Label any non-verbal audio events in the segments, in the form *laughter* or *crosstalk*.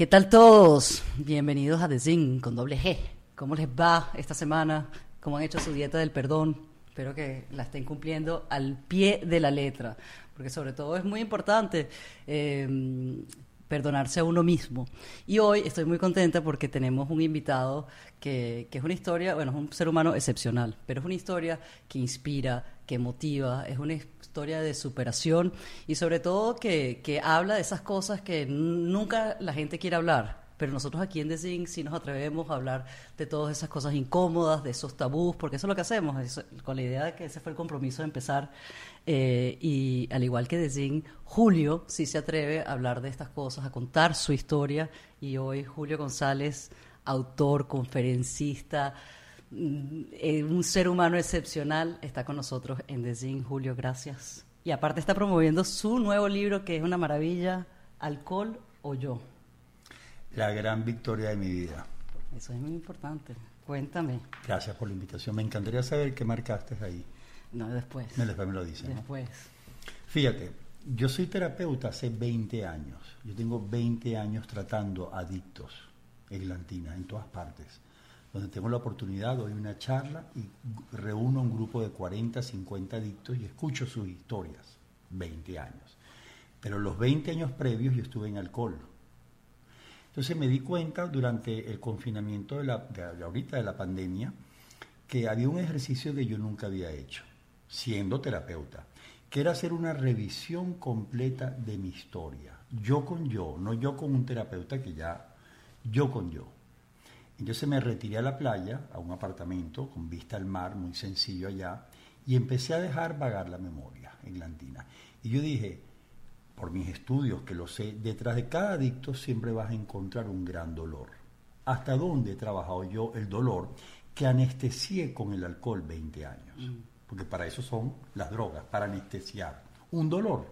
¿Qué tal todos? Bienvenidos a The Zing con doble G. ¿Cómo les va esta semana? ¿Cómo han hecho su dieta del perdón? Espero que la estén cumpliendo al pie de la letra, porque sobre todo es muy importante eh, perdonarse a uno mismo. Y hoy estoy muy contenta porque tenemos un invitado que, que, es una historia, bueno, es un ser humano excepcional, pero es una historia que inspira, que motiva, es una historia de superación y sobre todo que, que habla de esas cosas que nunca la gente quiere hablar. Pero nosotros aquí en The sí nos atrevemos a hablar de todas esas cosas incómodas, de esos tabús, porque eso es lo que hacemos, con la idea de que ese fue el compromiso de empezar eh, y al igual que de Julio sí se atreve a hablar de estas cosas, a contar su historia. Y hoy Julio González, autor, conferencista, eh, un ser humano excepcional, está con nosotros en The Julio, gracias. Y aparte está promoviendo su nuevo libro que es una maravilla, Alcohol o yo. La gran victoria de mi vida. Eso es muy importante. Cuéntame. Gracias por la invitación. Me encantaría saber qué marcaste ahí. No, después. No, después me lo dicen. Después. Fíjate, yo soy terapeuta hace 20 años. Yo tengo 20 años tratando adictos eglantina en todas partes. Donde tengo la oportunidad, doy una charla y reúno un grupo de 40, 50 adictos y escucho sus historias. 20 años. Pero los 20 años previos yo estuve en alcohol. Entonces me di cuenta durante el confinamiento de la, de ahorita de la pandemia que había un ejercicio que yo nunca había hecho siendo terapeuta, que era hacer una revisión completa de mi historia, yo con yo, no yo con un terapeuta que ya, yo con yo. Entonces me retiré a la playa, a un apartamento con vista al mar, muy sencillo allá, y empecé a dejar vagar la memoria en Antina. Y yo dije, por mis estudios, que lo sé, detrás de cada adicto siempre vas a encontrar un gran dolor. ¿Hasta dónde he trabajado yo el dolor que anestesié con el alcohol 20 años? Mm porque para eso son las drogas, para anestesiar un dolor.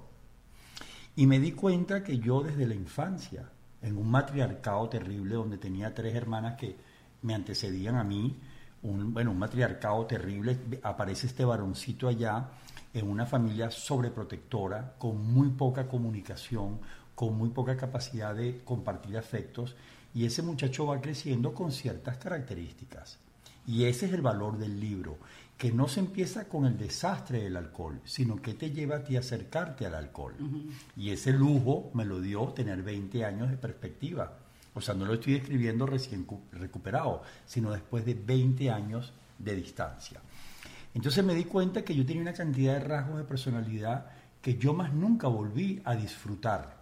Y me di cuenta que yo desde la infancia, en un matriarcado terrible donde tenía tres hermanas que me antecedían a mí, un, bueno, un matriarcado terrible, aparece este varoncito allá en una familia sobreprotectora, con muy poca comunicación, con muy poca capacidad de compartir afectos, y ese muchacho va creciendo con ciertas características. Y ese es el valor del libro que no se empieza con el desastre del alcohol, sino que te lleva a ti a acercarte al alcohol. Y ese lujo me lo dio tener 20 años de perspectiva. O sea, no lo estoy escribiendo recién recuperado, sino después de 20 años de distancia. Entonces me di cuenta que yo tenía una cantidad de rasgos de personalidad que yo más nunca volví a disfrutar.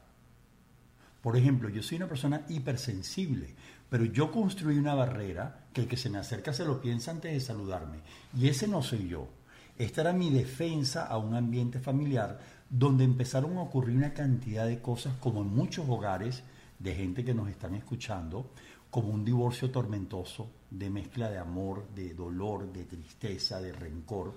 Por ejemplo, yo soy una persona hipersensible. Pero yo construí una barrera que el que se me acerca se lo piensa antes de saludarme. Y ese no soy yo. Esta era mi defensa a un ambiente familiar donde empezaron a ocurrir una cantidad de cosas como en muchos hogares de gente que nos están escuchando, como un divorcio tormentoso, de mezcla de amor, de dolor, de tristeza, de rencor,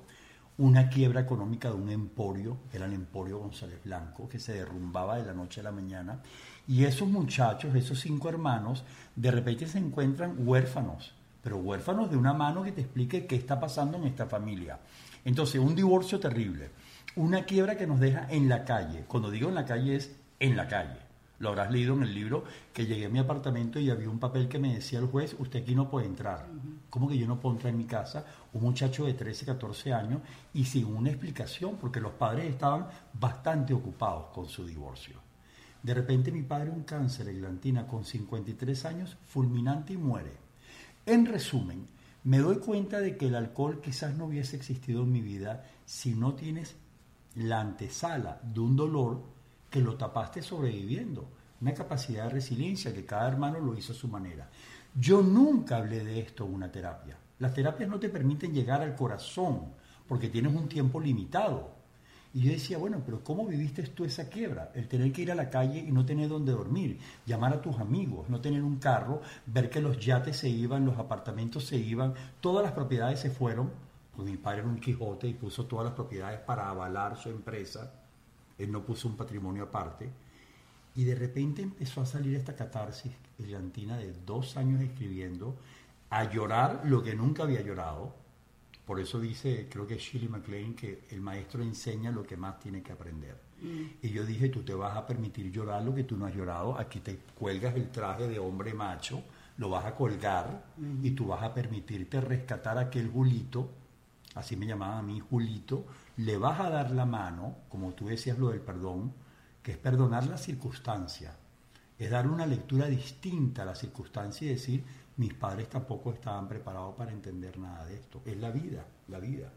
una quiebra económica de un emporio, era el Emporio González Blanco, que se derrumbaba de la noche a la mañana, y esos muchachos, esos cinco hermanos, de repente se encuentran huérfanos, pero huérfanos de una mano que te explique qué está pasando en esta familia. Entonces, un divorcio terrible, una quiebra que nos deja en la calle. Cuando digo en la calle es en la calle. Lo habrás leído en el libro que llegué a mi apartamento y había un papel que me decía el juez, usted aquí no puede entrar. ¿Cómo que yo no puedo entrar en mi casa? Un muchacho de 13, 14 años y sin una explicación, porque los padres estaban bastante ocupados con su divorcio. De repente mi padre un cáncer de glantina con 53 años, fulminante y muere. En resumen, me doy cuenta de que el alcohol quizás no hubiese existido en mi vida si no tienes la antesala de un dolor que lo tapaste sobreviviendo, una capacidad de resiliencia que cada hermano lo hizo a su manera. Yo nunca hablé de esto en una terapia. Las terapias no te permiten llegar al corazón porque tienes un tiempo limitado. Y yo decía, bueno, pero ¿cómo viviste tú esa quiebra? El tener que ir a la calle y no tener dónde dormir, llamar a tus amigos, no tener un carro, ver que los yates se iban, los apartamentos se iban, todas las propiedades se fueron, porque mi padre era un Quijote y puso todas las propiedades para avalar su empresa, él no puso un patrimonio aparte, y de repente empezó a salir esta catarsis brillantina de dos años escribiendo, a llorar lo que nunca había llorado, por eso dice, creo que Shirley MacLaine, que el maestro enseña lo que más tiene que aprender. Mm. Y yo dije, tú te vas a permitir llorar lo que tú no has llorado, aquí te cuelgas el traje de hombre macho, lo vas a colgar mm. y tú vas a permitirte rescatar a aquel Julito, así me llamaba a mí Julito, le vas a dar la mano, como tú decías lo del perdón, que es perdonar la circunstancia, es dar una lectura distinta a la circunstancia y decir, mis padres tampoco estaban preparados para entender nada de esto, es la vida, la vida.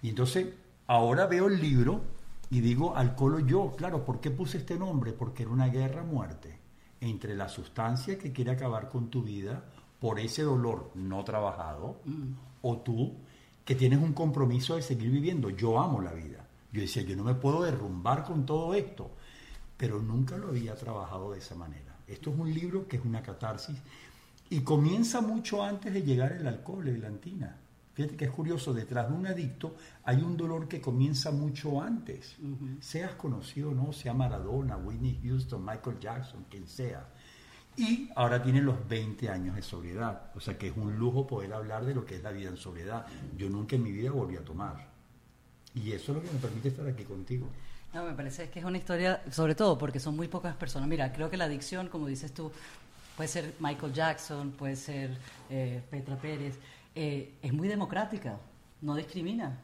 Y entonces, ahora veo el libro y digo, Alcoholo yo, claro, ¿por qué puse este nombre? Porque era una guerra muerte entre la sustancia que quiere acabar con tu vida por ese dolor no trabajado, mm. o tú que tienes un compromiso de seguir viviendo. Yo amo la vida. Yo decía, yo no me puedo derrumbar con todo esto, pero nunca lo había trabajado de esa manera. Esto es un libro que es una catarsis y comienza mucho antes de llegar el alcohol, la antina. Fíjate que es curioso, detrás de un adicto hay un dolor que comienza mucho antes. Seas conocido o no, sea Maradona, Whitney Houston, Michael Jackson, quien sea. Y ahora tiene los 20 años de sobriedad. O sea que es un lujo poder hablar de lo que es la vida en sobriedad. Yo nunca en mi vida volví a tomar. Y eso es lo que me permite estar aquí contigo. No, me parece que es una historia, sobre todo porque son muy pocas personas. Mira, creo que la adicción, como dices tú, puede ser Michael Jackson, puede ser eh, Petra Pérez, eh, es muy democrática, no discrimina.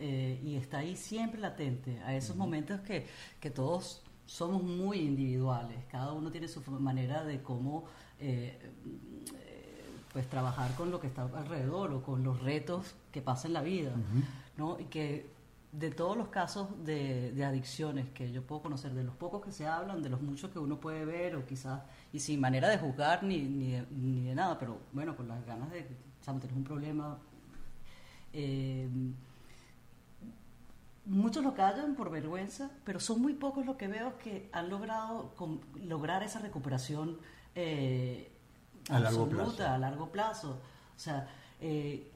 Eh, y está ahí siempre latente, a esos momentos que, que todos somos muy individuales, cada uno tiene su manera de cómo pues trabajar con lo que está alrededor o con los retos que pasa en la vida, ¿no? Y que de todos los casos de, adicciones que yo puedo conocer, de los pocos que se hablan, de los muchos que uno puede ver o quizás, y sin manera de juzgar ni, ni, de, ni de nada, pero bueno, con las ganas de, sabes, tener un problema. Eh, muchos lo callan por vergüenza, pero son muy pocos los que veo que han logrado lograr esa recuperación eh, a largo plazo. A largo plazo. O sea, eh,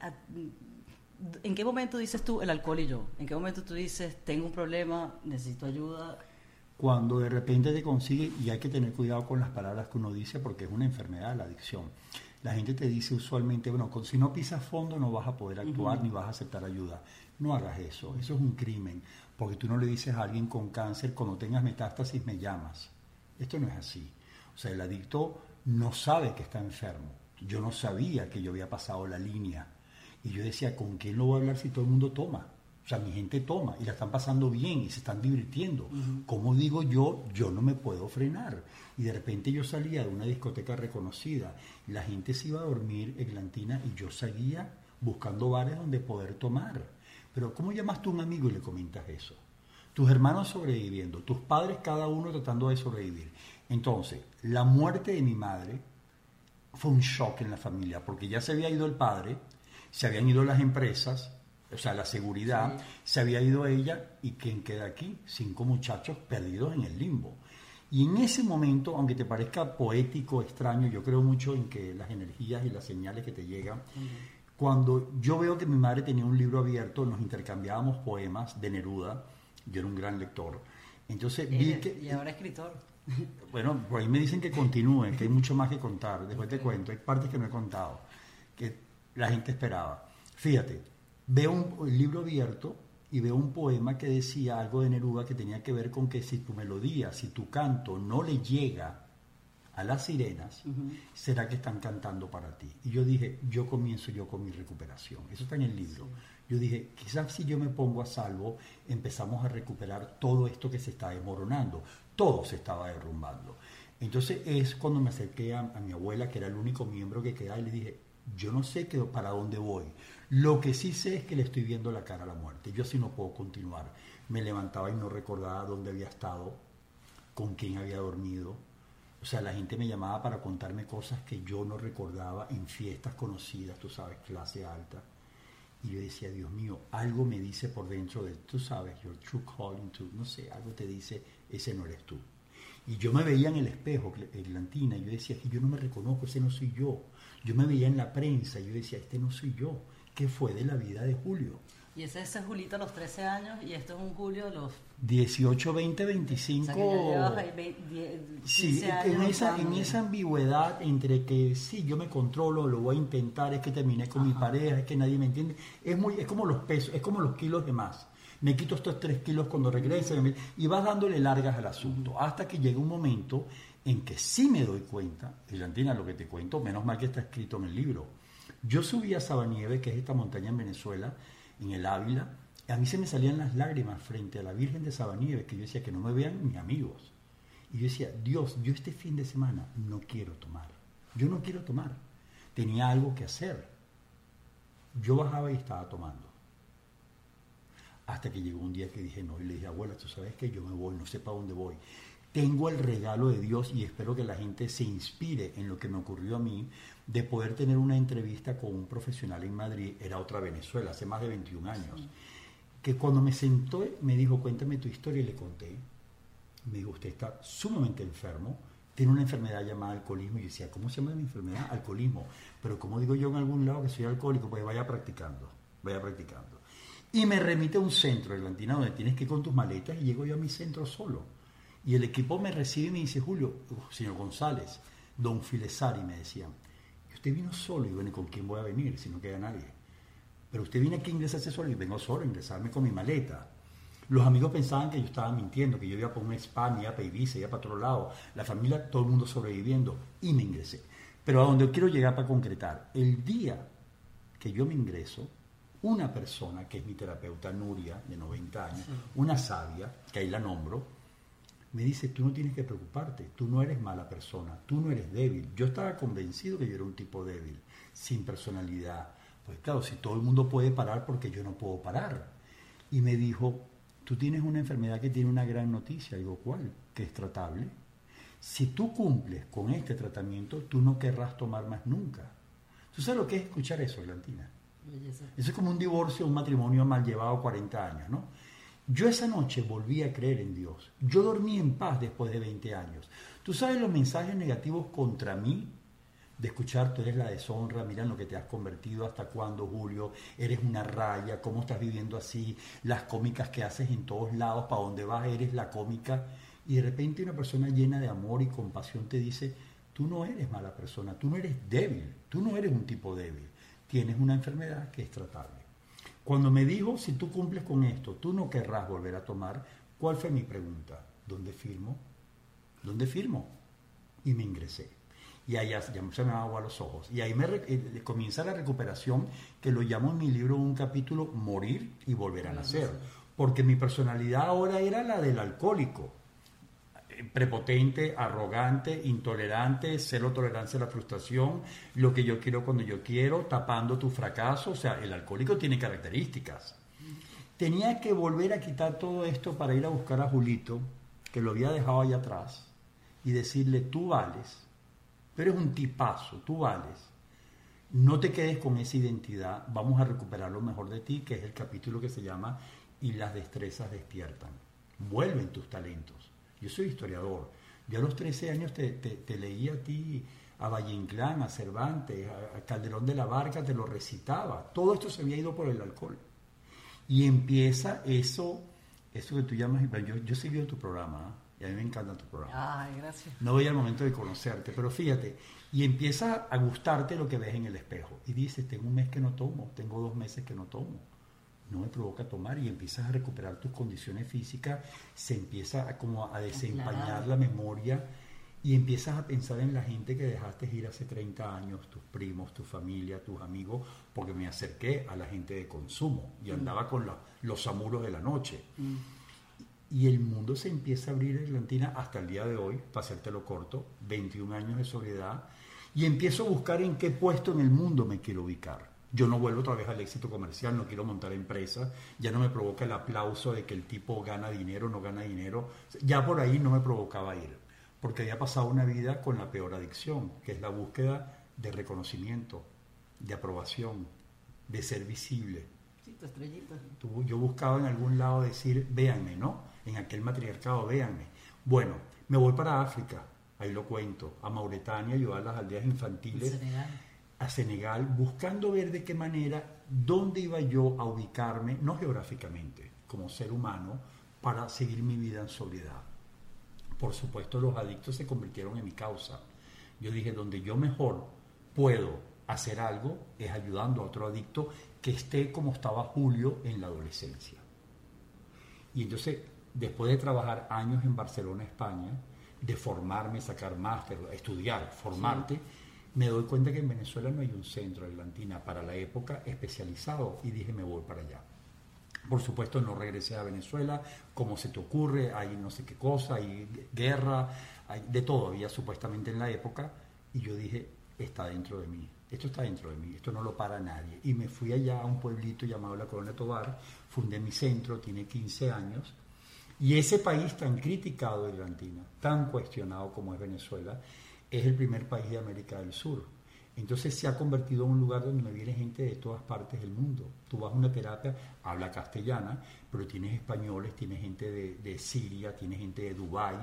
¿en qué momento dices tú el alcohol y yo? ¿En qué momento tú dices tengo un problema, necesito ayuda? Cuando de repente te consigue, y hay que tener cuidado con las palabras que uno dice porque es una enfermedad la adicción. La gente te dice usualmente, bueno, si no pisas fondo no vas a poder actuar ni vas a aceptar ayuda. No hagas eso, eso es un crimen, porque tú no le dices a alguien con cáncer, cuando tengas metástasis me llamas. Esto no es así. O sea, el adicto no sabe que está enfermo. Yo no sabía que yo había pasado la línea. Y yo decía, ¿con quién lo voy a hablar si todo el mundo toma? O sea, mi gente toma y la están pasando bien y se están divirtiendo. Como digo yo, yo no me puedo frenar. Y de repente yo salía de una discoteca reconocida, la gente se iba a dormir en Lantina y yo seguía buscando bares donde poder tomar. Pero ¿cómo llamas tú a un amigo y le comentas eso? Tus hermanos sobreviviendo, tus padres cada uno tratando de sobrevivir. Entonces, la muerte de mi madre fue un shock en la familia, porque ya se había ido el padre, se habían ido las empresas, o sea, la seguridad, se había ido ella y ¿quién queda aquí? Cinco muchachos perdidos en el limbo. Y en ese momento, aunque te parezca poético, extraño, yo creo mucho en que las energías y las señales que te llegan, cuando yo veo que mi madre tenía un libro abierto, nos intercambiábamos poemas de Neruda, yo era un gran lector. Entonces vi que... Y ahora escritor. *laughs* Bueno, por ahí me dicen que continúe, que hay mucho más que contar. Después te cuento, hay partes que no he contado, que la gente esperaba. Fíjate, veo un libro abierto y veo un poema que decía algo de Neruda que tenía que ver con que si tu melodía, si tu canto no le llega a las sirenas, será que están cantando para ti. Y yo dije, yo comienzo yo con mi recuperación. Eso está en el libro. Yo dije, quizás si yo me pongo a salvo, empezamos a recuperar todo esto que se está desmoronando. Todo se estaba derrumbando. Entonces es cuando me acerqué a, mi abuela, que era el único miembro que quedaba, y le dije, yo no sé qué, para dónde voy. Lo que sí sé es que le estoy viendo la cara a la muerte. Yo así no puedo continuar. Me levantaba y no recordaba dónde había estado, con quién había dormido, o sea, la gente me llamaba para contarme cosas que yo no recordaba en fiestas conocidas, tú sabes, clase alta. Y yo decía, Dios mío, algo me dice por dentro de, tú sabes, your true calling to, no sé, algo te dice, ese no eres tú. Y yo me veía en el espejo, Lantina, y yo decía, que yo no me reconozco, ese no soy yo. Yo me veía en la prensa, y yo decía, este no soy yo. ¿Qué fue de la vida de Julio? Y ese es Julito a los 13 años y esto es un Julio de los 18, 20, 25. sí, en, esa, en esa ambigüedad entre que sí, yo me controlo, lo voy a intentar, es que terminé con mi pareja, es que nadie me entiende. Es, muy, es como los pesos, es como los kilos de más. me quito estos tres kilos cuando regrese, y vas dándole largas al asunto, hasta que llega un momento en que sí me doy cuenta, Argentina, lo que te cuento, menos mal que está escrito en el libro. Yo subí a Sabanieve, que es esta montaña en Venezuela, en el Ávila, y a mí se me salían las lágrimas frente a la Virgen de Sabanieve, que yo decía que no me vean mis amigos. Y yo decía, Dios, yo este fin de semana no quiero tomar. Yo no quiero tomar. Tenía algo que hacer. Yo bajaba y estaba tomando. Hasta que llegó un día que dije, no, y le dije, abuela, tú sabes que yo me voy, no sé para dónde voy tengo el regalo de Dios y espero que la gente se inspire en lo que me ocurrió a mí de poder tener una entrevista con un profesional en Madrid, era otra Venezuela, hace más de 21 años, que cuando me sentó me dijo, cuéntame tu historia y le conté. Me dijo, usted está sumamente enfermo, tiene una enfermedad llamada alcoholismo y decía, ¿cómo se llama mi enfermedad? Alcoholismo. Pero como digo yo en algún lado que soy alcohólico, pues vaya practicando, vaya practicando. Y me remite a un centro, Atlantina, donde tienes que ir con tus maletas y llego yo a mi centro solo y el equipo me recibe y me dice, Julio, señor González, don Filesari, me decían, usted vino solo y bueno, ¿con quién voy a venir si no queda nadie? Pero usted viene aquí a ingresarse solo y vengo solo a ingresarme con mi maleta. Los amigos pensaban que yo estaba mintiendo, que yo iba por un spa, iba para Ibiza, iba para otro lado. La familia, todo el mundo sobreviviendo. Y me ingresé. Pero a donde quiero llegar para concretar, el día que yo me ingreso, una persona, que es mi terapeuta Nuria, de 90 años, una sabia, que ahí la nombro, me dice, tú no tienes que preocuparte, tú no eres mala persona, tú no eres débil. Yo estaba convencido que yo era un tipo débil, sin personalidad. Pues claro, si todo el mundo puede parar, porque yo no puedo parar? Y me dijo, tú tienes una enfermedad que tiene una gran noticia. Digo, ¿cuál? Que es tratable. Si tú cumples con este tratamiento, tú no querrás tomar más nunca. ¿Tú sabes lo que es escuchar eso, Atlantina? Eso es como un divorcio, un matrimonio mal llevado 40 años, ¿no? Yo esa noche volví a creer en Dios. Yo dormí en paz después de 20 años. ¿Tú sabes los mensajes negativos contra mí? De escuchar, tú eres la deshonra, mira lo que te has convertido, hasta cuándo, Julio, eres una raya, cómo estás viviendo así, las cómicas que haces en todos lados, para dónde vas, eres la cómica. Y de repente una persona llena de amor y compasión te dice, tú no eres mala persona, tú no eres débil, tú no eres un tipo débil, tienes una enfermedad que es tratable. Cuando me dijo, si tú cumples con esto, tú no querrás volver a tomar, ¿cuál fue mi pregunta? ¿Dónde firmo? ¿Dónde firmo? Y me ingresé. Y ahí ya se me agua los ojos. Y ahí me eh, comienza la recuperación, que lo llamo en mi libro un capítulo, Morir y Volver a Nacer. Porque mi personalidad ahora era la del alcohólico prepotente, arrogante, intolerante, cero tolerancia a la frustración, lo que yo quiero cuando yo quiero, tapando tu fracaso. O sea, el alcohólico tiene características. Tenía que volver a quitar todo esto para ir a buscar a Julito, que lo había dejado allá atrás, y decirle, tú vales, pero eres un tipazo, tú vales. No te quedes con esa identidad, vamos a recuperar lo mejor de ti, que es el capítulo que se llama Y las destrezas despiertan. Vuelven tus talentos yo soy historiador. Yo a los 13 años te, te, leí a ti, a Valle Inclán, a Cervantes, a, Calderón de la Barca, te lo recitaba. Todo esto se había ido por el alcohol. Y empieza eso, eso que tú llamas, yo, yo he seguido tu programa, ¿ah? y a mí me encanta tu programa. Ay, gracias. No voy al momento de conocerte, pero fíjate, y empieza a gustarte lo que ves en el espejo. Y dices, tengo un mes que no tomo, tengo dos meses que no tomo no me provoca tomar y empiezas a recuperar tus condiciones físicas, se empieza a, como a desempañar la memoria y empiezas a pensar en la gente que dejaste ir hace 30 años, tus primos, tu familia, tus amigos, porque me acerqué a la gente de consumo y mm. andaba con los amuros de la noche. Mm. Y el mundo se empieza a abrir en Atlantina hasta el día de hoy, para hacértelo corto, 21 años de soledad, y empiezo a buscar en qué puesto en el mundo me quiero ubicar. Yo no vuelvo otra vez al éxito comercial, no quiero montar empresa, ya no me provoca el aplauso de que el tipo gana dinero, no gana dinero, ya por ahí no me provocaba ir, porque había pasado una vida con la peor adicción, que es la búsqueda de reconocimiento, de aprobación, de ser visible. Sí, tu estrellita. Yo buscaba en algún lado decir, véanme, ¿no? En aquel matriarcado, véanme. Bueno, me voy para África, ahí lo cuento, a Mauritania, ayudar a las aldeas infantiles a Senegal buscando ver de qué manera, dónde iba yo a ubicarme, no geográficamente, como ser humano, para seguir mi vida en sobriedad. Por supuesto, los adictos se convirtieron en mi causa. Yo dije, donde yo mejor puedo hacer algo es ayudando a otro adicto que esté como estaba Julio en la adolescencia. Y entonces, después de trabajar años en Barcelona, España, de formarme, sacar máster, estudiar, formarte, me doy cuenta que en Venezuela no hay un centro de Atlantina para la época especializado y dije me voy para allá. Por supuesto no regresé a Venezuela, como se te ocurre, hay no sé qué cosa, hay guerra, hay de todo había supuestamente en la época y yo dije, está dentro de mí, esto está dentro de mí, esto no lo para nadie. Y me fui allá a un pueblito llamado la Colonia Tobar, fundé mi centro, tiene 15 años, y ese país tan criticado de Argentina, tan cuestionado como es Venezuela, es el primer país de América del Sur. Entonces se ha convertido en un lugar donde me viene gente de todas partes del mundo. Tú vas a una terapia, habla castellana, pero tienes españoles, tienes gente de, Siria, tienes gente de Dubái,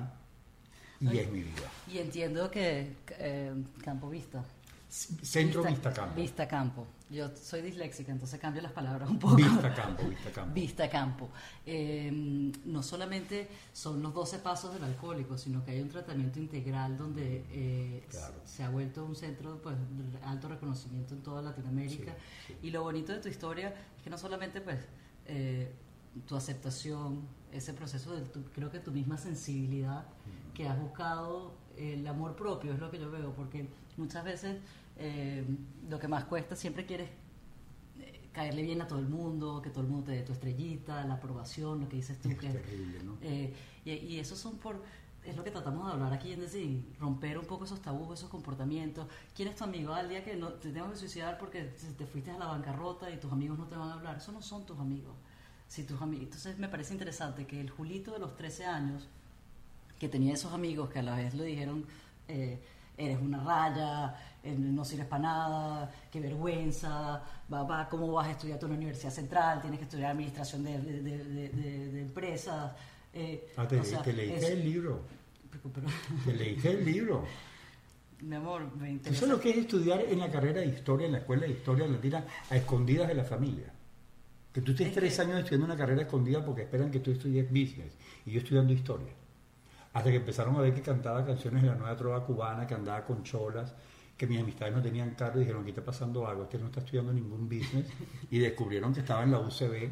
y es mi vida. Y entiendo que eh, Campo Vista Centro Vista, Campo. Vista Campo. Yo soy disléxica, entonces cambio las palabras un poco. Vista Campo, Vista Campo. Vista Campo. Em, no solamente son los 12 pasos del alcohólico, sino que hay un tratamiento integral donde eh, se ha vuelto un centro pues, de alto reconocimiento en toda Latinoamérica. Y lo bonito de tu historia es que no solamente pues eh, tu aceptación, ese proceso de creo que tu misma sensibilidad que has buscado el amor propio es lo que yo veo, porque muchas veces eh, lo que más cuesta, siempre quieres eh, caerle bien a todo el mundo, que todo el mundo te dé tu estrellita, la aprobación, lo que dices tú. Es terrible, ¿no? Eh, y, eso son por, es lo que tratamos de hablar aquí en decir, romper un poco esos tabús, esos comportamientos. ¿Quién es tu amigo? Al día que no, te tengo que suicidar porque te fuiste a la bancarrota y tus amigos no te van a hablar. Eso no son tus amigos. Si tus amigos. Entonces me parece interesante que el Julito de los 13 años, que tenía esos amigos que a la vez le dijeron, eres una raya, eh, no sirves para nada, qué vergüenza, va, cómo vas a estudiar tú en la Universidad Central, tienes que estudiar administración de, de, empresas. Eh, ah, te, leíste el libro. *laughs* te leíste el libro. Mi amor, me interesa. Eso es lo que es estudiar en la carrera de historia, en la escuela de historia latina, a escondidas de la familia. Que tú estés tres años estudiando una carrera escondida porque esperan que tú estudies business y yo estudiando historia. Hasta que empezaron a ver que cantaba canciones de la nueva trova cubana, que andaba con cholas, que mis amistades no tenían carro y dijeron, aquí está pasando algo, este no está estudiando ningún business. Y descubrieron que estaba en la UCB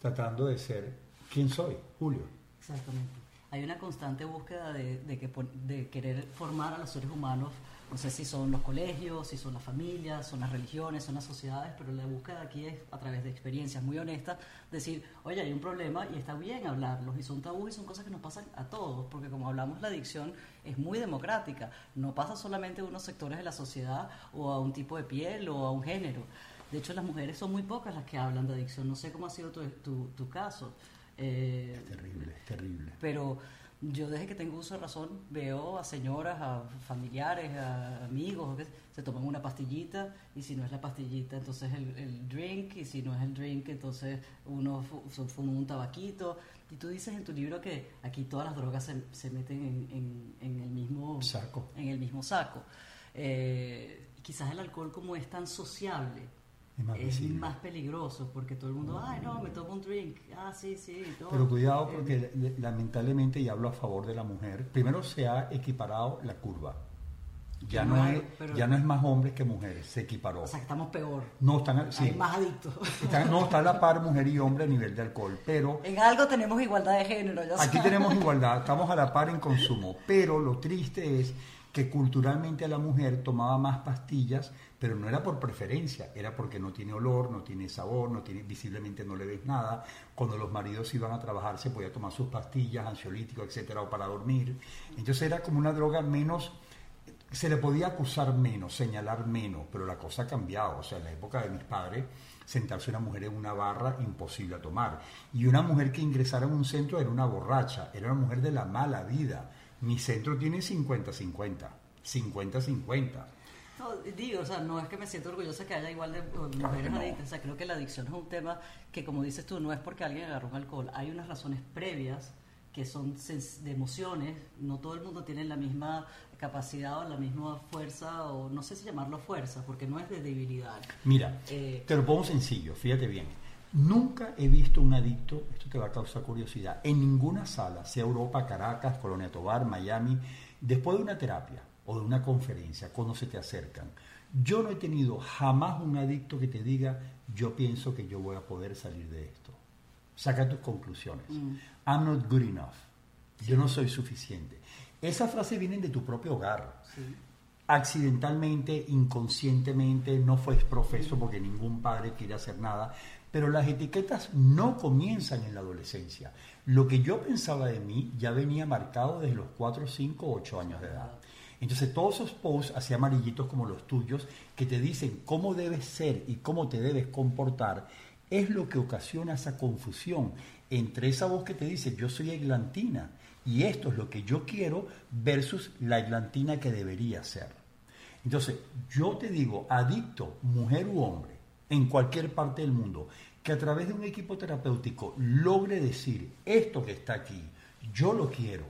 tratando de ser quién soy, Julio. Exactamente. Hay una constante búsqueda de, que, de querer formar a los seres humanos no sé si son los colegios, si son las familias, son las religiones, son las sociedades, pero la búsqueda aquí es a través de experiencias muy honestas, decir, oye, hay un problema y está bien hablarlos, y son tabúes y son cosas que nos pasan a todos, porque como hablamos, la adicción es muy democrática, no pasa solamente a unos sectores de la sociedad o a un tipo de piel o a un género. De hecho, las mujeres son muy pocas las que hablan de adicción. No sé cómo ha sido tu, tu, tu caso. Eh, es terrible, es terrible. Pero yo desde que tengo uso de razón veo a señoras, a familiares, a amigos, que se toman una pastillita y si no es la pastillita entonces el, el drink y si no es el drink entonces uno fuma un tabaquito y tú dices en tu libro que aquí todas las drogas se, se meten en, en, el mismo saco. En el mismo saco. Eh, quizás el alcohol como es tan sociable es más, peligroso porque todo el mundo, ay, no, me tomo un drink, ah, sí, sí. Todo. Pero cuidado porque lamentablemente, y hablo a favor de la mujer, primero se ha equiparado la curva. Ya no, es, ya no es más hombres que mujeres, se equiparó. O sea, que estamos peor. No, están, Hay más adictos. no, está a la par mujer y hombre a nivel de alcohol, pero... En algo tenemos igualdad de género, ya Aquí tenemos igualdad, estamos a la par en consumo, pero lo triste es que culturalmente la mujer tomaba más pastillas pero no era por preferencia, era porque no tiene olor, no tiene sabor, no tiene, visiblemente no le ves nada. Cuando los maridos iban a trabajar se podía tomar sus pastillas, ansiolíticos, etcétera, o para dormir. Entonces era como una droga menos, se le podía acusar menos, señalar menos, pero la cosa ha cambiado. O sea, en la época de mis padres, sentarse una mujer en una barra imposible a tomar. Y una mujer que ingresara en un centro era una borracha, era una mujer de la mala vida. Mi centro tiene 50-50, 50-50. No, digo, o sea, no es que me siento orgullosa que haya igual de mujeres adictas, o sea, creo que la adicción es un tema que, como dices tú, no es porque alguien agarró un alcohol, hay unas razones previas que son de emociones, no todo el mundo tiene la misma capacidad o la misma fuerza, o no sé si llamarlo fuerza, porque no es de debilidad. Mira, eh, te lo pongo sencillo, fíjate bien. Nunca he visto un adicto, esto te va a causar curiosidad, en ninguna sala, sea Europa, Caracas, Colonia Tobar, Miami, después de una terapia, o de una conferencia, cuando se te acercan. Yo no he tenido jamás un adicto que te diga, yo pienso que yo voy a poder salir de esto. saca tus conclusiones. I'm not good enough. Yo no soy suficiente. Esas frases vienen de tu propio hogar. Accidentalmente, inconscientemente, no fue profeso porque ningún padre quiere hacer nada, pero las etiquetas no comienzan en la adolescencia. Lo que yo pensaba de mí ya venía marcado desde los 4, 5, 8 años de edad. Entonces todos esos posts así amarillitos como los tuyos que te dicen cómo debes ser y cómo te debes comportar es lo que ocasiona esa confusión entre esa voz que te dice yo soy eglantina y esto es lo que yo quiero versus la eglantina que debería ser. Entonces yo te digo, adicto, mujer u hombre, en cualquier parte del mundo, que a través de un equipo terapéutico logre decir esto que está aquí, yo lo quiero,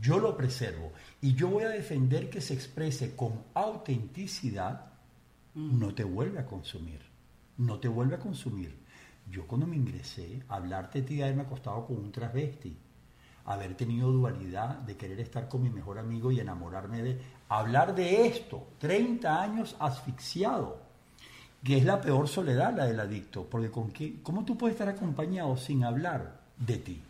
yo lo preservo y yo voy a defender que se exprese con autenticidad, mm. no te vuelve a consumir, no te vuelve a consumir. Yo cuando me ingresé, hablarte de ti me ha costado con un transvesti, haber tenido dualidad de querer estar con mi mejor amigo y enamorarme de... Hablar de esto, 30 años asfixiado, que es la peor soledad la del adicto, porque con qué, ¿cómo tú puedes estar acompañado sin hablar de ti?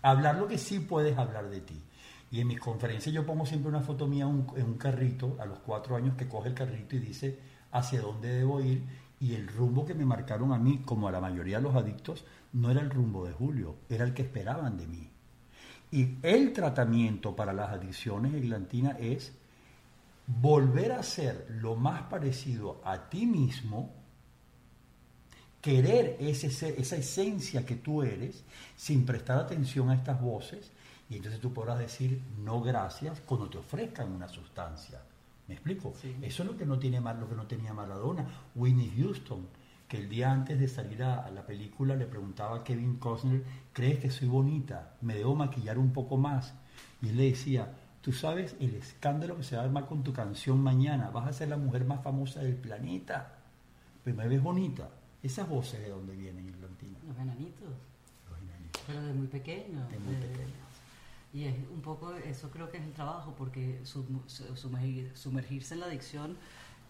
Hablar lo que sí puedes hablar de ti. Y en mis conferencias yo pongo siempre una foto mía en un carrito a los cuatro años que coge el carrito y dice hacia dónde debo ir. Y el rumbo que me marcaron a mí, como a la mayoría de los adictos, no era el rumbo de Julio, era el que esperaban de mí. Y el tratamiento para las adicciones eglantinas es volver a ser lo más parecido a ti mismo, querer ese, esa esencia que tú eres sin prestar atención a estas voces y entonces tú podrás decir no gracias cuando te ofrezcan una sustancia. ¿Me explico? Eso es lo que no tiene lo que no tenía Maradona. Winnie Houston, que el día antes de salir a, la película le preguntaba a Kevin Costner, ¿crees que soy bonita? ¿Me debo maquillar un poco más? Y él le decía, Tú sabes el escándalo que se va a armar con tu canción mañana. Vas a ser la mujer más famosa del planeta. Pero me ves bonita. Esas voces de dónde vienen, Irlantina. Los enanitos. Los enanitos. Pero de muy pequeños. De muy pequeños. Y es un poco, eso creo que es el trabajo, porque sumergirse en la adicción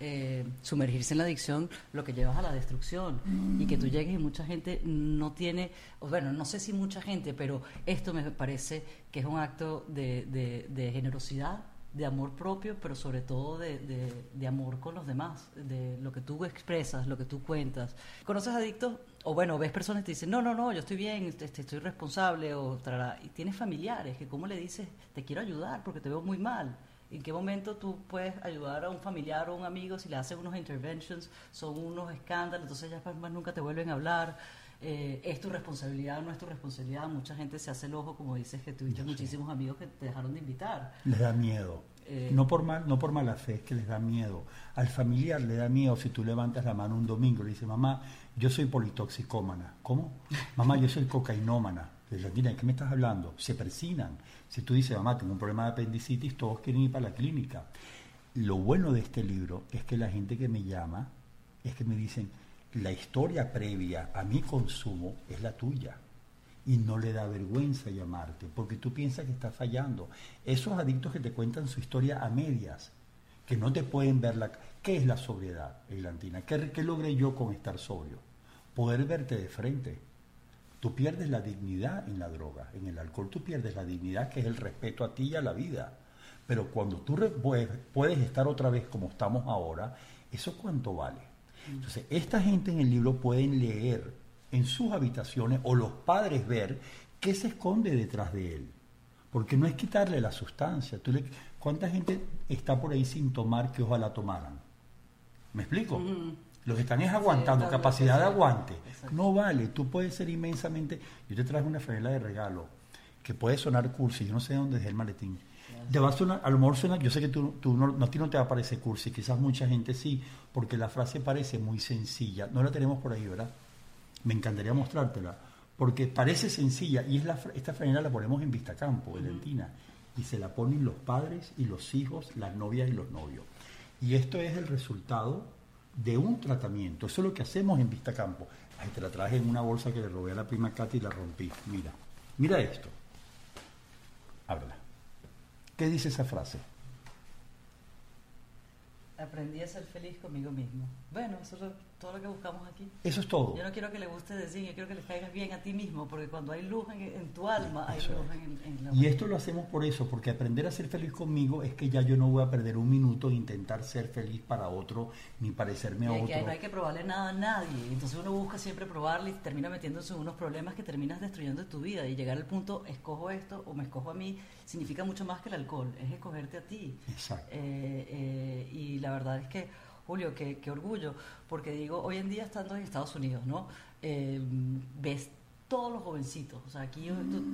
eh, sumergirse en la adicción lo que llevas a la destrucción. Y que tú llegues y mucha gente no tiene, bueno, no sé si mucha gente, pero esto me parece que es un acto de, generosidad, de amor propio, pero sobre todo de, amor con los demás, de lo que tú expresas, lo que tú cuentas. ¿Conoces adictos? O bueno, ves personas que te dicen, no, no, no, yo estoy bien, este, estoy responsable, o y tienes familiares que cómo le dices, te quiero ayudar porque te veo muy mal en qué momento tú puedes ayudar a un familiar o un amigo si le hacen unos interventions, son unos escándalos, entonces ya más nunca te vuelven a hablar. Eh, es tu responsabilidad o no es tu responsabilidad. Mucha gente se hace el ojo, como dices, que tuviste muchísimos amigos que te dejaron de invitar. Les da miedo. Eh, no, por mal, no por mala fe, es que les da miedo. Al familiar le da miedo si tú levantas la mano un domingo y le dices, mamá, yo soy politoxicómana. ¿Cómo? mamá, yo soy cocainómana. ¿De qué me estás hablando? Se persinan. Si tú dices, mamá, tengo un problema de apendicitis, todos quieren ir para la clínica. Lo bueno de este libro es que la gente que me llama es que me dicen, la historia previa a mi consumo es la tuya. Y no le da vergüenza llamarte, porque tú piensas que estás fallando. Esos adictos que te cuentan su historia a medias, que no te pueden ver la... ¿Qué es la sobriedad, Eglantina? ¿Qué, ¿Qué logré yo con estar sobrio? Poder verte de frente Tú pierdes la dignidad en la droga, en el alcohol tú pierdes la dignidad que es el respeto a ti y a la vida. Pero cuando tú puedes estar otra vez como estamos ahora, ¿eso cuánto vale? Entonces, esta gente en el libro pueden leer en sus habitaciones o los padres ver qué se esconde detrás de él. Porque no es quitarle la sustancia. Tú ¿Cuánta gente está por ahí sin tomar que ojalá tomaran? ¿Me explico? Lo que están es aguantando, capacidad de aguante. No vale, tú puedes ser inmensamente... Yo te traje una franela de regalo que puede sonar cursi, yo no sé dónde es el maletín. Te va a sonar, a lo mejor suena, yo sé que tú, tú no, a ti no te va a parecer cursi, quizás mucha gente sí, porque la frase parece muy sencilla. No la tenemos por ahí, ¿verdad? Me encantaría mostrártela, porque parece sencilla y es la, esta franela la ponemos en Vistacampo, Valentina, y se la ponen los padres y los hijos, las novias y los novios. Y esto es el resultado de un tratamiento. Eso es lo que hacemos en Vista Campo. Ahí te la traje en una bolsa que le robé a la prima Katy y la rompí. Mira, mira esto. Ábrela. ¿Qué dice esa frase? Aprendí a ser feliz conmigo mismo. Bueno, eso todo lo que buscamos aquí. Eso es todo. Yo no quiero que le guste decir, yo quiero que le caigas bien a ti mismo, porque cuando hay luz en, en tu alma, hay Eso luz es. en, en la Y esto lo hacemos por eso, porque aprender a ser feliz conmigo es que ya yo no voy a perder un minuto en intentar ser feliz para otro, ni parecerme a que, otro. que no hay que probarle nada a nadie. Entonces uno busca siempre probarle y termina metiéndose en unos problemas que terminas destruyendo tu vida. Y llegar al punto, escojo esto o me escojo a mí, significa mucho más que el alcohol, es escogerte a ti. Exacto. Eh, eh, y la verdad es que, Julio, qué, qué orgullo, porque digo, hoy en día estando en Estados Unidos, ¿no? Eh, ves todos los jovencitos, o sea, aquí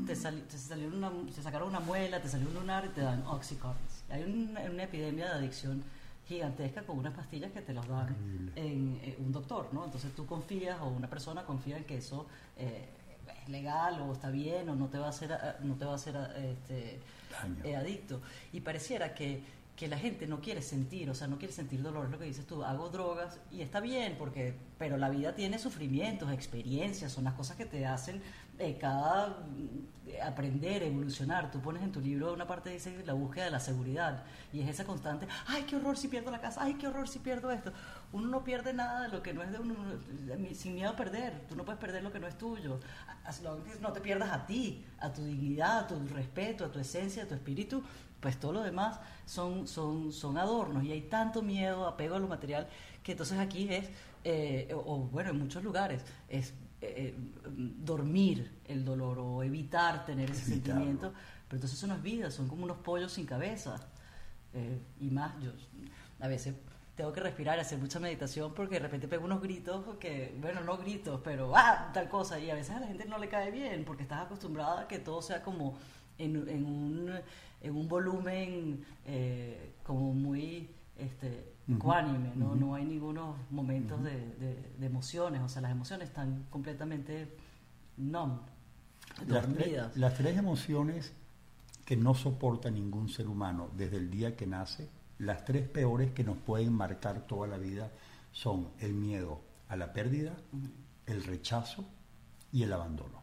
te, te salió una, te sacaron una muela, te salió un lunar y te dan oxycontin. Hay una, una epidemia de adicción gigantesca con unas pastillas que te las dan en, eh, un doctor, ¿no? Entonces tú confías o una persona confía en que eso eh, es legal o está bien o no te va a hacer, eh, no te va a hacer eh, este, eh, adicto. Y pareciera que, que la gente no quiere sentir, o sea, no quiere sentir dolor, es lo que dices tú, hago drogas y está bien, porque, pero la vida tiene sufrimientos, experiencias, son las cosas que te hacen eh, cada mm, aprender, evolucionar. Tú pones en tu libro una parte dice la búsqueda de la seguridad y es esa constante, ay, qué horror si pierdo la casa, ay, qué horror si pierdo esto. Uno no pierde nada de lo que no es de uno, sin miedo a perder. Tú no puedes perder lo que no es tuyo. No te pierdas a ti, a tu dignidad, a tu respeto, a tu esencia, a tu espíritu, pues todo lo demás son, son, son adornos y hay tanto miedo, apego a lo material, que entonces aquí es, eh, o, o, bueno, en muchos lugares, es eh, dormir el dolor o evitar tener ese Evitarlo. sentimiento, pero entonces eso no es vida, son como unos pollos sin cabeza. Eh, y más, yo a veces tengo que respirar, hacer mucha meditación porque de repente pego unos gritos que, bueno, no gritos, pero ah, tal cosa. Y a veces a la gente no le cae bien porque estás acostumbrada a que todo sea como en, en un, en un volumen eh, como muy este, ecuánime, ¿no? No hay ningunos momentos de, de- de emociones, o sea, las emociones están completamente numb, Las, tre- dormidas. las tres emociones que no soporta ningún ser humano desde el día que nace, las tres peores que nos pueden marcar toda la vida son el miedo a la pérdida, el rechazo y el abandono.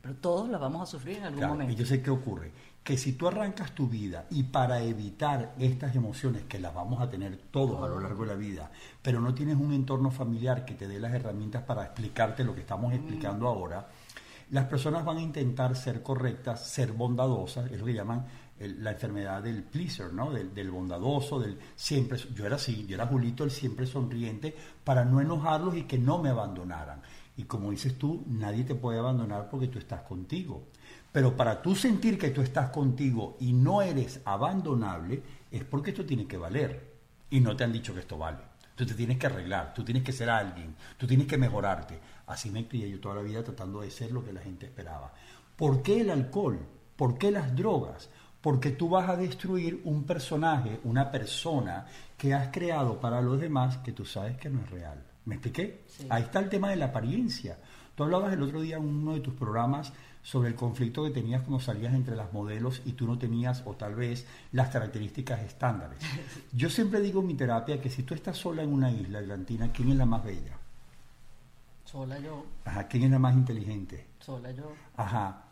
Pero todos las vamos a sufrir en algún Claro, momento. y yo sé qué ocurre. Que si tú arrancas tu vida y para evitar estas emociones que las vamos a tener todos a lo largo de la vida, pero no tienes un entorno familiar que te dé las herramientas para explicarte lo que estamos explicando ahora, las personas van a intentar ser correctas, ser bondadosas, es lo que llaman el- la enfermedad del pleaser, ¿no? Del, del bondadoso, del siempre. Yo era así, yo era Julito el siempre sonriente para no enojarlos y que no me abandonaran. Y como dices tú, nadie te puede abandonar porque tú estás contigo. Pero para tú sentir que tú estás contigo y no eres abandonable, es porque esto tiene que valer. Y no te han dicho que esto vale. Tú te tienes que arreglar, tú tienes que ser alguien, tú tienes que mejorarte. Así me crié yo toda la vida tratando de ser lo que la gente esperaba. ¿Por qué el alcohol? ¿Por qué las drogas? Porque tú vas a destruir un personaje, una persona que has creado para los demás que tú sabes que no es real. ¿Me expliqué? Sí. Ahí está el tema de la apariencia. Tú hablabas el otro día en uno de tus programas sobre el conflicto que tenías cuando salías entre las modelos y tú no tenías, o tal vez, las características estándares. *laughs* Yo siempre digo en mi terapia que si tú estás sola en una isla atlantina, ¿quién es la más bella? Sola yo, Ajá, ¿quién es la más inteligente? sola yo. Ajá.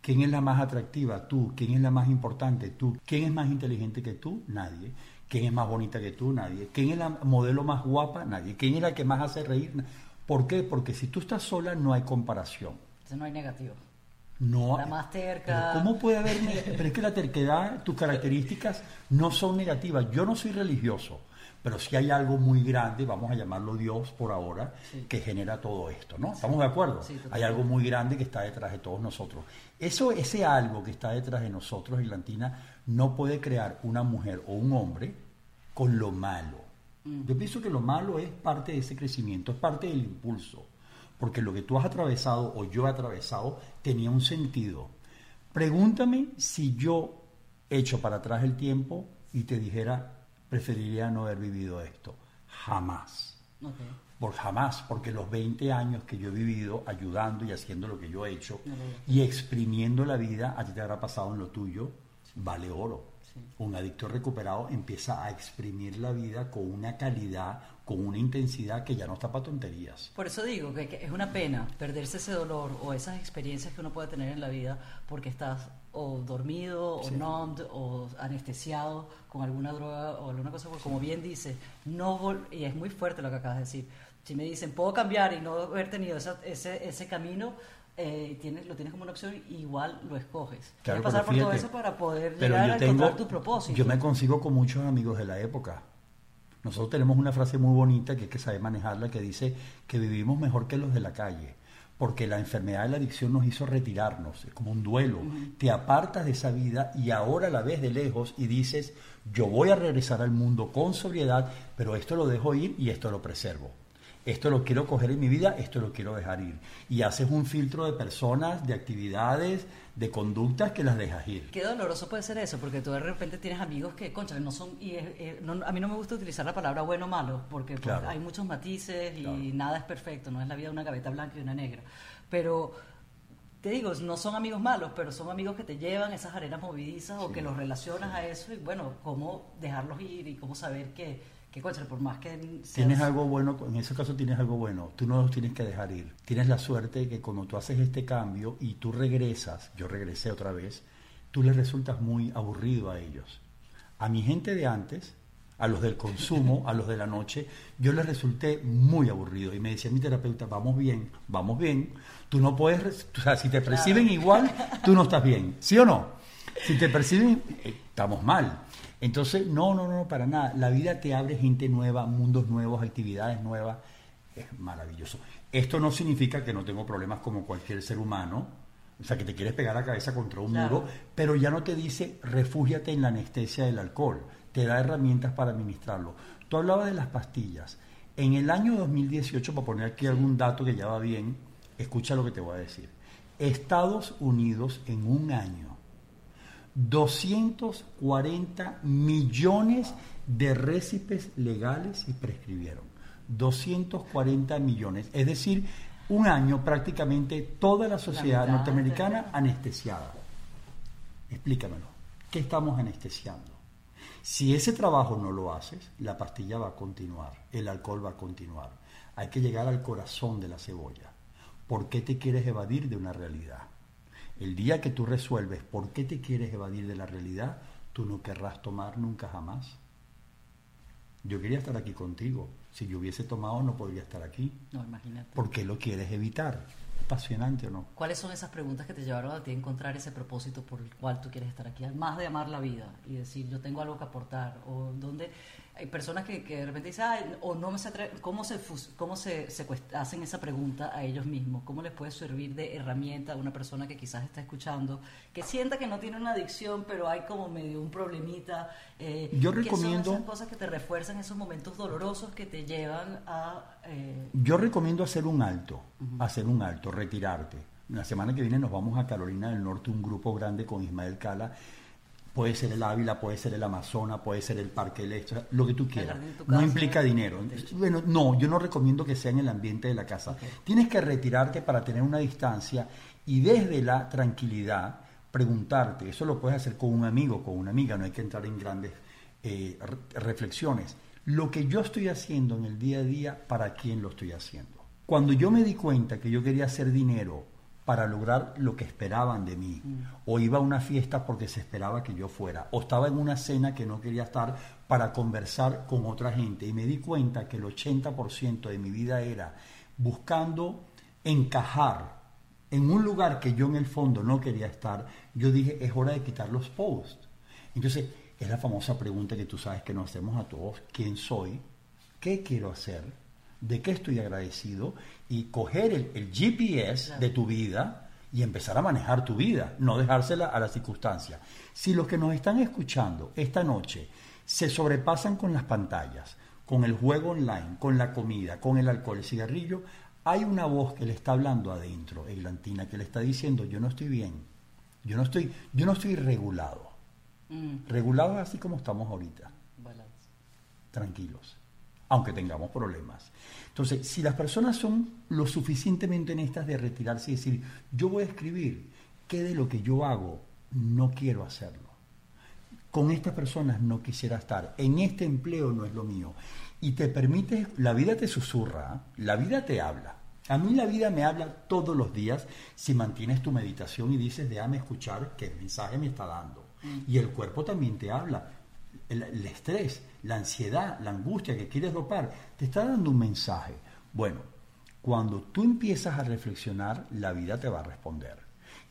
¿Quién es la más atractiva? Tú. ¿Quién es la más importante? Tú. ¿Quién es más inteligente que tú? Nadie. ¿Quién es más bonita que tú? Nadie. ¿Quién es la modelo más guapa? Nadie. ¿Quién es la que más hace reír? ¿Por qué? Porque si tú estás sola no hay comparación. Entonces no hay negativo. No, La más terca. ¿Cómo puede haber? Pero es que la terquedad, tus características no son negativas. Yo no soy religioso, pero si hay algo muy grande, vamos a llamarlo Dios por ahora, Sí. que genera todo esto, ¿no? ¿Estamos de acuerdo? Sí, hay algo muy grande que está detrás de todos nosotros. Eso, ese algo que está detrás de nosotros, Islantina, no puede crear una mujer o un hombre con lo malo. Mm. Yo pienso que lo malo es parte de ese crecimiento, es parte del impulso. Porque lo que tú has atravesado o yo he atravesado tenía un sentido. Pregúntame si yo echo para atrás el tiempo y te dijera, preferiría no haber vivido esto. Jamás. Por jamás, porque los 20 años que yo he vivido ayudando y haciendo lo que yo he hecho y exprimiendo la vida, a ti te habrá pasado en lo tuyo, vale oro. Sí. Un adicto recuperado empieza a exprimir la vida con una calidad, con una intensidad que ya no está para tonterías. Por eso digo que, que es una pena perderse ese dolor o esas experiencias que uno puede tener en la vida porque estás o dormido o numbed o anestesiado con alguna droga o alguna cosa, porque como bien dice, no y es muy fuerte lo que acabas de decir, Si me dicen, puedo cambiar y no haber tenido ese, ese camino, eh, tienes, lo tienes como una opción, igual lo escoges. Claro, pasar por todo eso para poder llegar a encontrar tu propósito. Yo me consigo con muchos amigos de la época. Nosotros tenemos una frase muy bonita que hay que saber manejarla que dice que vivimos mejor que los de la calle porque la enfermedad de la adicción nos hizo retirarnos, es como un duelo. Te apartas de esa vida y ahora la ves de lejos y dices, yo voy a regresar al mundo con sobriedad, pero esto lo dejo ir y esto lo preservo esto lo quiero coger en mi vida, esto lo quiero dejar ir. Y haces un filtro de personas, de actividades, de conductas que las dejas ir. Qué doloroso puede ser eso, porque tú de repente tienes amigos que, concha, no son, y a mí no me gusta utilizar la palabra bueno o malo, porque pues, hay muchos matices y nada es perfecto, no es la vida una gaveta blanca y una negra. Pero te digo, no son amigos malos, pero son amigos que te llevan esas arenas movidizas o que los relacionas a eso y bueno, cómo dejarlos ir y cómo saber que que por más que... Tienes algo bueno, en ese caso tienes algo bueno, tú no los tienes que dejar ir. Tienes la suerte que cuando tú haces este cambio y tú regresas, yo regresé otra vez, tú les resultas muy aburrido a ellos. A mi gente de antes, a los del consumo, a los de la noche, yo les resulté muy aburrido. Y me decía mi terapeuta, vamos bien, vamos bien. Tú no puedes, o sea, si te perciben igual, tú no estás bien. ¿Sí o no? Si te perciben, eh, estamos mal. Entonces, no, no, no, para nada. La vida te abre gente nueva, mundos nuevos, actividades nuevas. Es maravilloso. Esto no significa que no tengo problemas como cualquier ser humano, o sea, que te quieres pegar la cabeza contra un muro, pero ya no te dice refúgiate en la anestesia del alcohol, te da herramientas para administrarlo. Tú hablabas de las pastillas. En el año 2018, para poner aquí algún dato que ya va bien, escucha lo que te voy a decir. Estados Unidos en un año 240 millones de récipes legales y prescribieron. 240 millones. Es decir, un año prácticamente toda la sociedad norteamericana anestesiada. Explícamelo. ¿Qué estamos anestesiando? Si ese trabajo no lo haces, la pastilla va a continuar, el alcohol va a continuar. Hay que llegar al corazón de la cebolla. ¿Por qué te quieres evadir de una realidad? El día que tú resuelves por qué te quieres evadir de la realidad, tú no querrás tomar nunca jamás. Yo quería estar aquí contigo. Si yo hubiese tomado, no podría estar aquí. No, imagínate. ¿Por qué lo quieres evitar? ¿Apasionante o no? ¿Cuáles son esas preguntas que te llevaron a ti a encontrar ese propósito por el cual tú quieres estar aquí? Más de amar la vida y decir, yo tengo algo que aportar. O dónde hay personas que, que de repente dicen, o no me se ¿cómo, se, cómo se, hacen esa pregunta a ellos mismos? ¿Cómo les puede servir de herramienta a una persona que quizás está escuchando, que sienta que no tiene una adicción, pero hay como medio un problemita? Eh, yo recomiendo... son esas cosas que te refuerzan esos momentos dolorosos que te llevan a... Eh, yo recomiendo hacer un alto, hacer un alto, retirarte. La semana que viene nos vamos a Carolina del Norte, un grupo grande con Ismael Cala Puede ser el Ávila, puede ser el Amazonas, puede ser el Parque Electro, lo que tú quieras. no implica dinero. Bueno, no, yo no recomiendo que sea en el ambiente de la casa. Tienes que retirarte para tener una distancia y desde la tranquilidad preguntarte. Eso lo puedes hacer con un amigo, con una amiga, no hay que entrar en grandes eh, reflexiones. Lo que yo estoy haciendo en el día a día, ¿para quién lo estoy haciendo? Cuando yo me di cuenta que yo quería hacer dinero para lograr lo que esperaban de mí. Mm. O iba a una fiesta porque se esperaba que yo fuera. O estaba en una cena que no quería estar para conversar con otra gente. Y me di cuenta que el 80% de mi vida era buscando encajar en un lugar que yo en el fondo no quería estar. Yo dije, es hora de quitar los posts. Entonces, es la famosa pregunta que tú sabes que nos hacemos a todos. ¿Quién soy? ¿Qué quiero hacer? ¿De qué estoy agradecido? y coger el, GPS de tu vida y empezar a manejar tu vida, no dejársela a las circunstancias. Si los que nos están escuchando esta noche se sobrepasan con las pantallas, con el juego online, con la comida, con el alcohol, el cigarrillo, hay una voz que le está hablando adentro, Eglantina, que le está diciendo, yo no estoy bien, yo no estoy, yo no estoy regulado. Mm. Regulado así como estamos ahorita. Tranquilos, aunque tengamos problemas. Entonces, si las personas son lo suficientemente honestas de retirarse y decir, yo voy a escribir, ¿qué de lo que yo hago no quiero hacerlo? Con estas personas no quisiera estar, en este empleo no es lo mío. Y te permite, la vida te susurra, la vida te habla. A mí la vida me habla todos los días si mantienes tu meditación y dices, déjame escuchar qué mensaje me está dando. Mm. Y el cuerpo también te habla el, estrés, la ansiedad, la angustia que quieres dopar, te está dando un mensaje. Bueno, cuando tú empiezas a reflexionar, la vida te va a responder.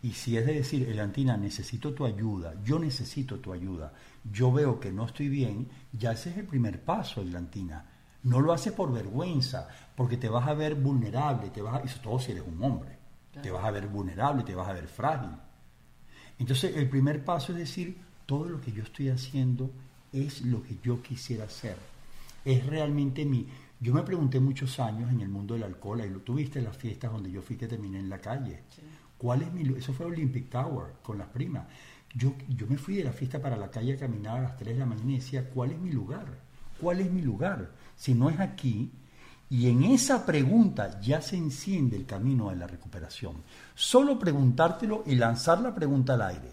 Y si es de decir, Elantina, necesito tu ayuda, yo necesito tu ayuda, yo veo que no estoy bien, ya ese es el primer paso, Elantina. No lo haces por vergüenza, porque te vas a ver vulnerable, te vas a, eso todo si eres un hombre, te vas a ver vulnerable, te vas a ver frágil. Entonces, el primer paso es decir, todo lo que yo estoy haciendo es lo que yo quisiera hacer. Es realmente mi... Yo me pregunté muchos años en el mundo del alcohol, y lo tuviste en las fiestas donde yo fui que terminé en la calle. ¿Cuál es mi Eso fue Olympic Tower con las primas. Yo, yo me fui de la fiesta para la calle a caminar a las 3 de la mañana y decía, ¿cuál es mi lugar? ¿Cuál es mi lugar? Si no es aquí, y en esa pregunta ya se enciende el camino de la recuperación. Solo preguntártelo y lanzar la pregunta al aire.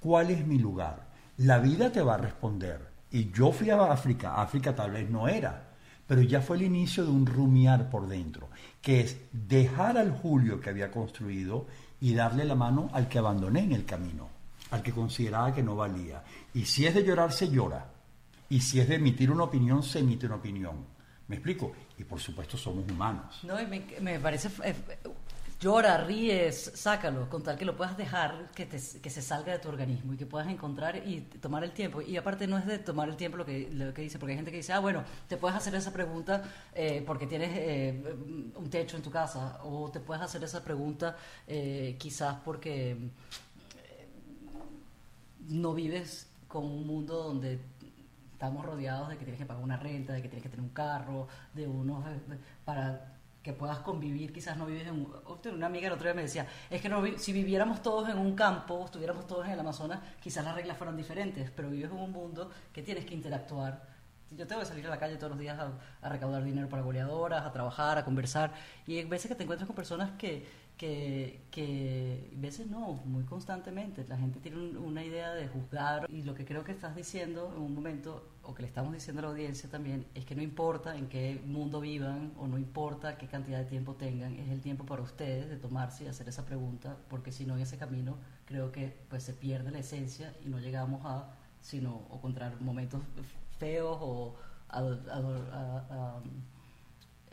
¿Cuál es mi lugar? La vida te va a responder. Y yo fui a África, África tal vez no era, pero ya fue el inicio de un rumiar por dentro, que es dejar al Julio que había construido y darle la mano al que abandoné en el camino, al que consideraba que no valía. Y si es de llorar, se llora. Y si es de emitir una opinión, se emite una opinión. ¿Me explico? Y por supuesto somos humanos. No, y me, parece... Eh, llora, ríes, sácalo, con tal que lo puedas dejar que, que se salga de tu organismo y que puedas encontrar y tomar el tiempo. Y aparte no es de tomar el tiempo lo que, dice, porque hay gente que dice, ah, bueno, te puedes hacer esa pregunta eh, porque tienes eh, un techo en tu casa, o te puedes hacer esa pregunta eh, quizás porque no vives con un mundo donde estamos rodeados de que tienes que pagar una renta, de que tienes que tener un carro, de unos para que puedas convivir, quizás no vives en un... Una amiga el otro día me decía, es que no, si viviéramos todos en un campo, estuviéramos todos en el Amazonas, quizás las reglas fueran diferentes, pero vives en un mundo que tienes que interactuar. Yo tengo que salir a la calle todos los días a, a recaudar dinero para goleadoras, a trabajar, a conversar, y hay veces que te encuentras con personas que, que, que veces no, muy constantemente. La gente tiene una idea de juzgar y lo que creo que estás diciendo en un momento, o que le estamos diciendo a la audiencia también, es que no importa en qué mundo vivan o no importa qué cantidad de tiempo tengan, es el tiempo para ustedes de tomarse y hacer esa pregunta, porque si no en ese camino creo que pues se pierde la esencia y no llegamos a sino o encontrar momentos feos o a,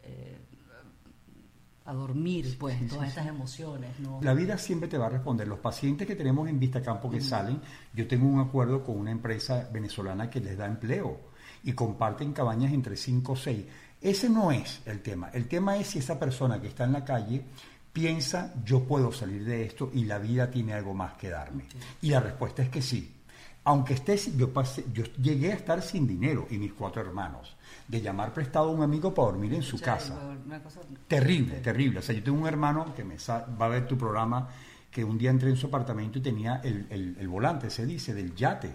eh, a dormir, pues, todas estas emociones. ¿no? La vida siempre te va a responder. Los pacientes que tenemos en Vista Campo que salen, yo tengo un acuerdo con una empresa venezolana que les da empleo y comparten cabañas entre 5 o 6. Ese no es el tema. El tema es si esa persona que está en la calle piensa, yo puedo salir de esto y la vida tiene algo más que darme. Y la respuesta es que sí. Aunque estés, yo, pasé, yo llegué a estar sin dinero y mis cuatro hermanos de llamar prestado a un amigo para dormir en su casa. Terrible, terrible. O sea, yo tengo un hermano que me va a ver tu programa, que un día entré en su apartamento y tenía el, el, volante, se dice, del yate.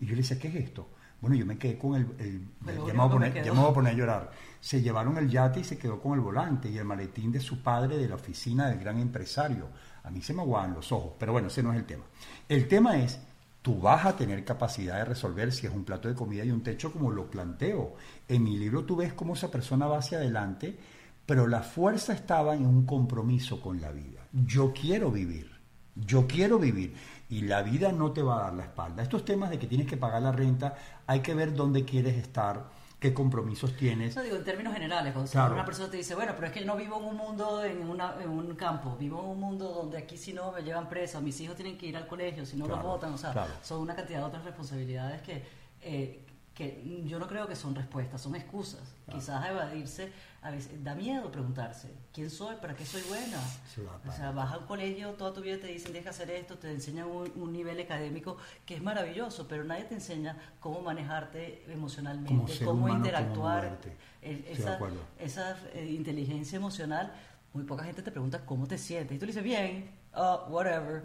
Y yo le decía, ¿qué es esto? Bueno, yo me quedé con el... ya, me voy a poner, ya me voy a poner a llorar. Se llevaron el yate y se quedó con el volante y el maletín de su padre de la oficina del gran empresario. A mí se me aguaban los ojos, pero bueno, ese no es el tema. El tema es tú vas a tener capacidad de resolver si es un plato de comida y un techo como lo planteo. En mi libro tú ves cómo esa persona va hacia adelante, pero la fuerza estaba en un compromiso con la vida. Yo quiero vivir, yo quiero vivir y la vida no te va a dar la espalda. Estos temas de que tienes que pagar la renta, hay que ver dónde quieres estar qué compromisos tienes. No digo, en términos generales, cuando una persona te dice, bueno, pero es que no vivo en un mundo, en, una, en un campo, vivo en un mundo donde aquí si no me llevan presa, mis hijos tienen que ir al colegio, si no los votan, o sea, son una cantidad de otras responsabilidades que, eh, que yo no creo que son respuestas, son excusas. Quizás evadirse, a veces da miedo preguntarse, ¿quién soy? ¿Para qué soy buena? o sea, vas a un colegio, toda tu vida te dicen, deja hacer esto, te enseñan un, nivel académico que es maravilloso, pero nadie te enseña cómo manejarte emocionalmente, cómo interactuar. esa, esa eh, inteligencia emocional, muy poca gente te pregunta cómo te sientes. Y tú le dices, bien, oh, whatever.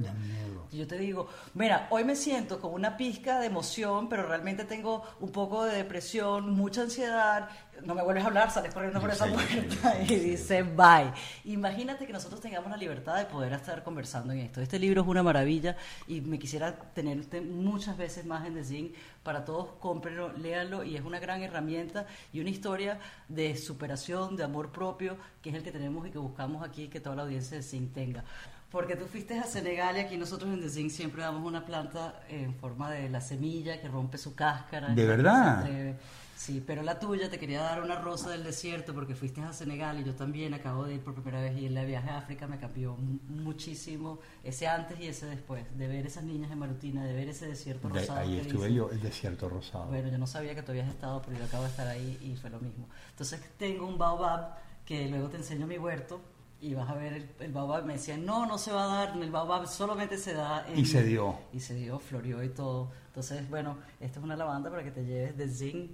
Y yo te digo, mira, hoy me siento con una pizca de emoción, pero realmente tengo un poco de depresión, mucha ansiedad. No me vuelves a hablar, sales corriendo por esa puerta y dice bye. Imagínate que nosotros tengamos la libertad de poder estar conversando en esto. Este libro es una maravilla y me quisiera tenerte muchas veces más en The Zing para todos, cómprenlo, léanlo y es una gran herramienta y una historia de superación, de amor propio, que es el que tenemos y que buscamos aquí que toda la audiencia de Zing tenga. Porque tú fuiste a Senegal y aquí nosotros en The Zinc siempre damos una planta en forma de la semilla que rompe su cáscara. ¿De verdad? Sí, pero la tuya te quería dar una rosa del desierto porque fuiste a Senegal y yo también acabo de ir por primera vez y el viaje a África me cambió muchísimo ese antes y ese después, de ver esas niñas en Marutina, de ver ese desierto rosado. ahí estuve yo, el desierto rosado. Bueno, yo no sabía que tú habías estado, pero yo acabo de estar ahí y fue lo mismo. Entonces tengo un baobab que luego te enseño mi huerto y vas a ver el, el, baobab. Me decían, no, no se va a dar, el baobab solamente se da. En, y se dio. Y se dio, florió y todo. Entonces, bueno, esta es una lavanda para que te lleves de zinc.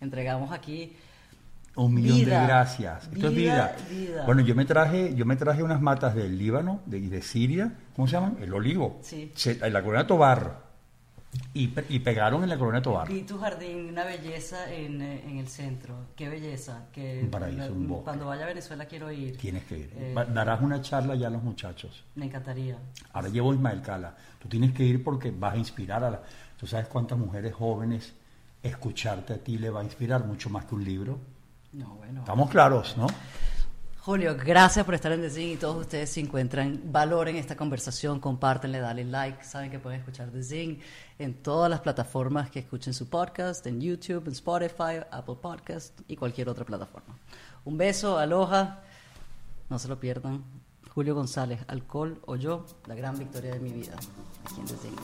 Entregamos aquí. Un millón de gracias. Esto es vida. Bueno, yo me traje, yo me traje unas matas del Líbano, de, de Siria, ¿cómo se llaman? El olivo. Sí. en la colonia Tobar. Y, pegaron en la colonia Tobar. Vi tu jardín, una belleza en, eh, en el centro. Qué belleza. Que un paraíso, un bosque. Cuando vaya a Venezuela quiero ir. Tienes que ir. Eh, Darás una charla ya a los muchachos. Me encantaría. Ahora llevo Ismael Cala. Tú tienes que ir porque vas a inspirar a la... Tú sabes cuántas mujeres jóvenes escucharte a ti le va a inspirar mucho más que un libro. No, bueno. Estamos claros, ¿no? Julio, gracias por estar en The Zing y todos ustedes si encuentran valor en esta conversación, compártenle, dale like, saben que pueden escuchar The Zing en todas las plataformas que escuchen su podcast, en YouTube, en Spotify, Apple Podcast y cualquier otra plataforma. Un beso, aloja, no se lo pierdan. Julio González, alcohol o yo, la gran victoria de mi vida aquí en The Zing.